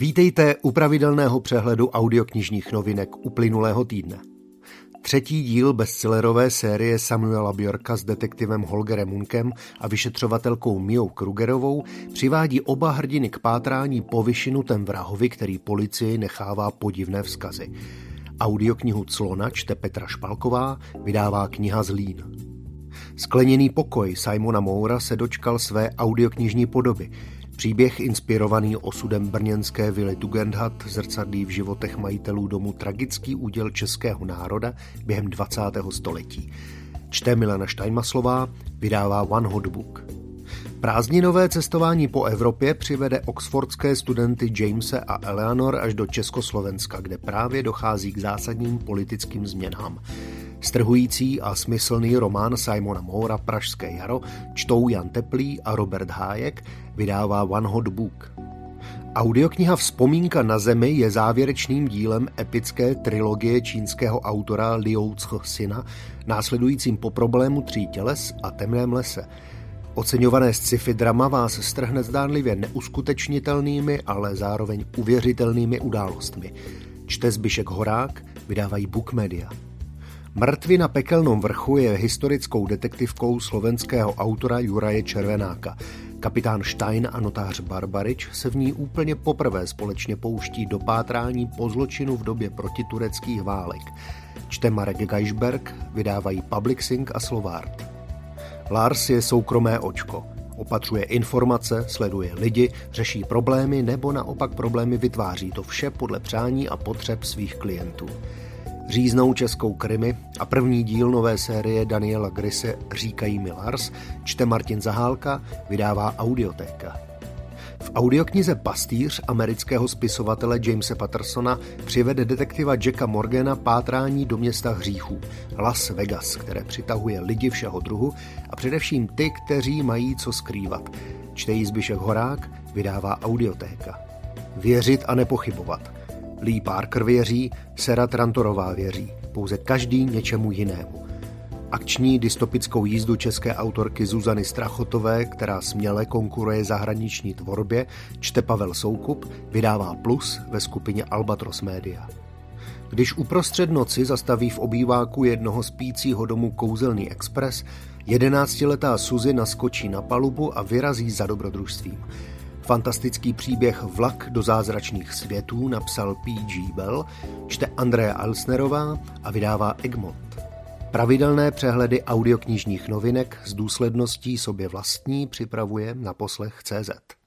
Vítejte u pravidelného přehledu audioknižních novinek uplynulého týdne. Třetí díl bestsellerové série Samuela Bjorka s detektivem Holgerem Munkem a vyšetřovatelkou Mijou Krugerovou přivádí oba hrdiny k pátrání po vyšinutem vrahovi, který policii nechává podivné vzkazy. Audioknihu Clona čte Petra Špalková, vydává kniha Zlín. Skleněný pokoj Simona Moura se dočkal své audioknižní podoby – Příběh inspirovaný osudem brněnské vily Tugendhat zrcadlí v životech majitelů domu tragický úděl českého národa během 20. století. Čte Milena Steinmaslová, vydává One Hot Book. Prázdninové cestování po Evropě přivede oxfordské studenty Jamese a Eleanor až do Československa, kde právě dochází k zásadním politickým změnám. Strhující a smyslný román Simona Moura Pražské jaro čtou Jan Teplý a Robert Hájek, vydává One Hot Book. Audiokniha Vzpomínka na zemi je závěrečným dílem epické trilogie čínského autora Liu Cixina, následujícím po problému tří těles a temném lese. Oceňované sci-fi drama vás strhne zdánlivě neuskutečnitelnými, ale zároveň uvěřitelnými událostmi. Čte Zbyšek Horák, vydávají Book Media. Mrtvy na pekelnom vrchu je historickou detektivkou slovenského autora Juraje Červenáka. Kapitán Stein a notář Barbarič se v ní úplně poprvé společně pouští do pátrání po zločinu v době protitureckých válek. Čte Marek Geisberg, vydávají Public Sync a Slovart. Lars je soukromé očko. Opatřuje informace, sleduje lidi, řeší problémy nebo naopak problémy vytváří to vše podle přání a potřeb svých klientů říznou českou krimi a první díl nové série Daniela Grise Říkají mi Lars čte Martin Zahálka, vydává Audiotéka. V audioknize Pastýř amerického spisovatele Jamesa Pattersona přivede detektiva Jacka Morgana pátrání do města hříchů, Las Vegas, které přitahuje lidi všeho druhu a především ty, kteří mají co skrývat. Čte Zbyšek Horák, vydává Audiotéka. Věřit a nepochybovat – Lee Parker věří, Sera Trantorová věří, pouze každý něčemu jinému. Akční dystopickou jízdu české autorky Zuzany Strachotové, která směle konkuruje zahraniční tvorbě, čte Pavel Soukup, vydává Plus ve skupině Albatros Media. Když uprostřed noci zastaví v obýváku jednoho spícího domu kouzelný expres, jedenáctiletá Suzy naskočí na palubu a vyrazí za dobrodružstvím. Fantastický příběh Vlak do zázračných světů napsal P.G. Bell, čte Andrea Alsnerová a vydává Egmont. Pravidelné přehledy audioknižních novinek s důsledností sobě vlastní připravuje na poslech CZ.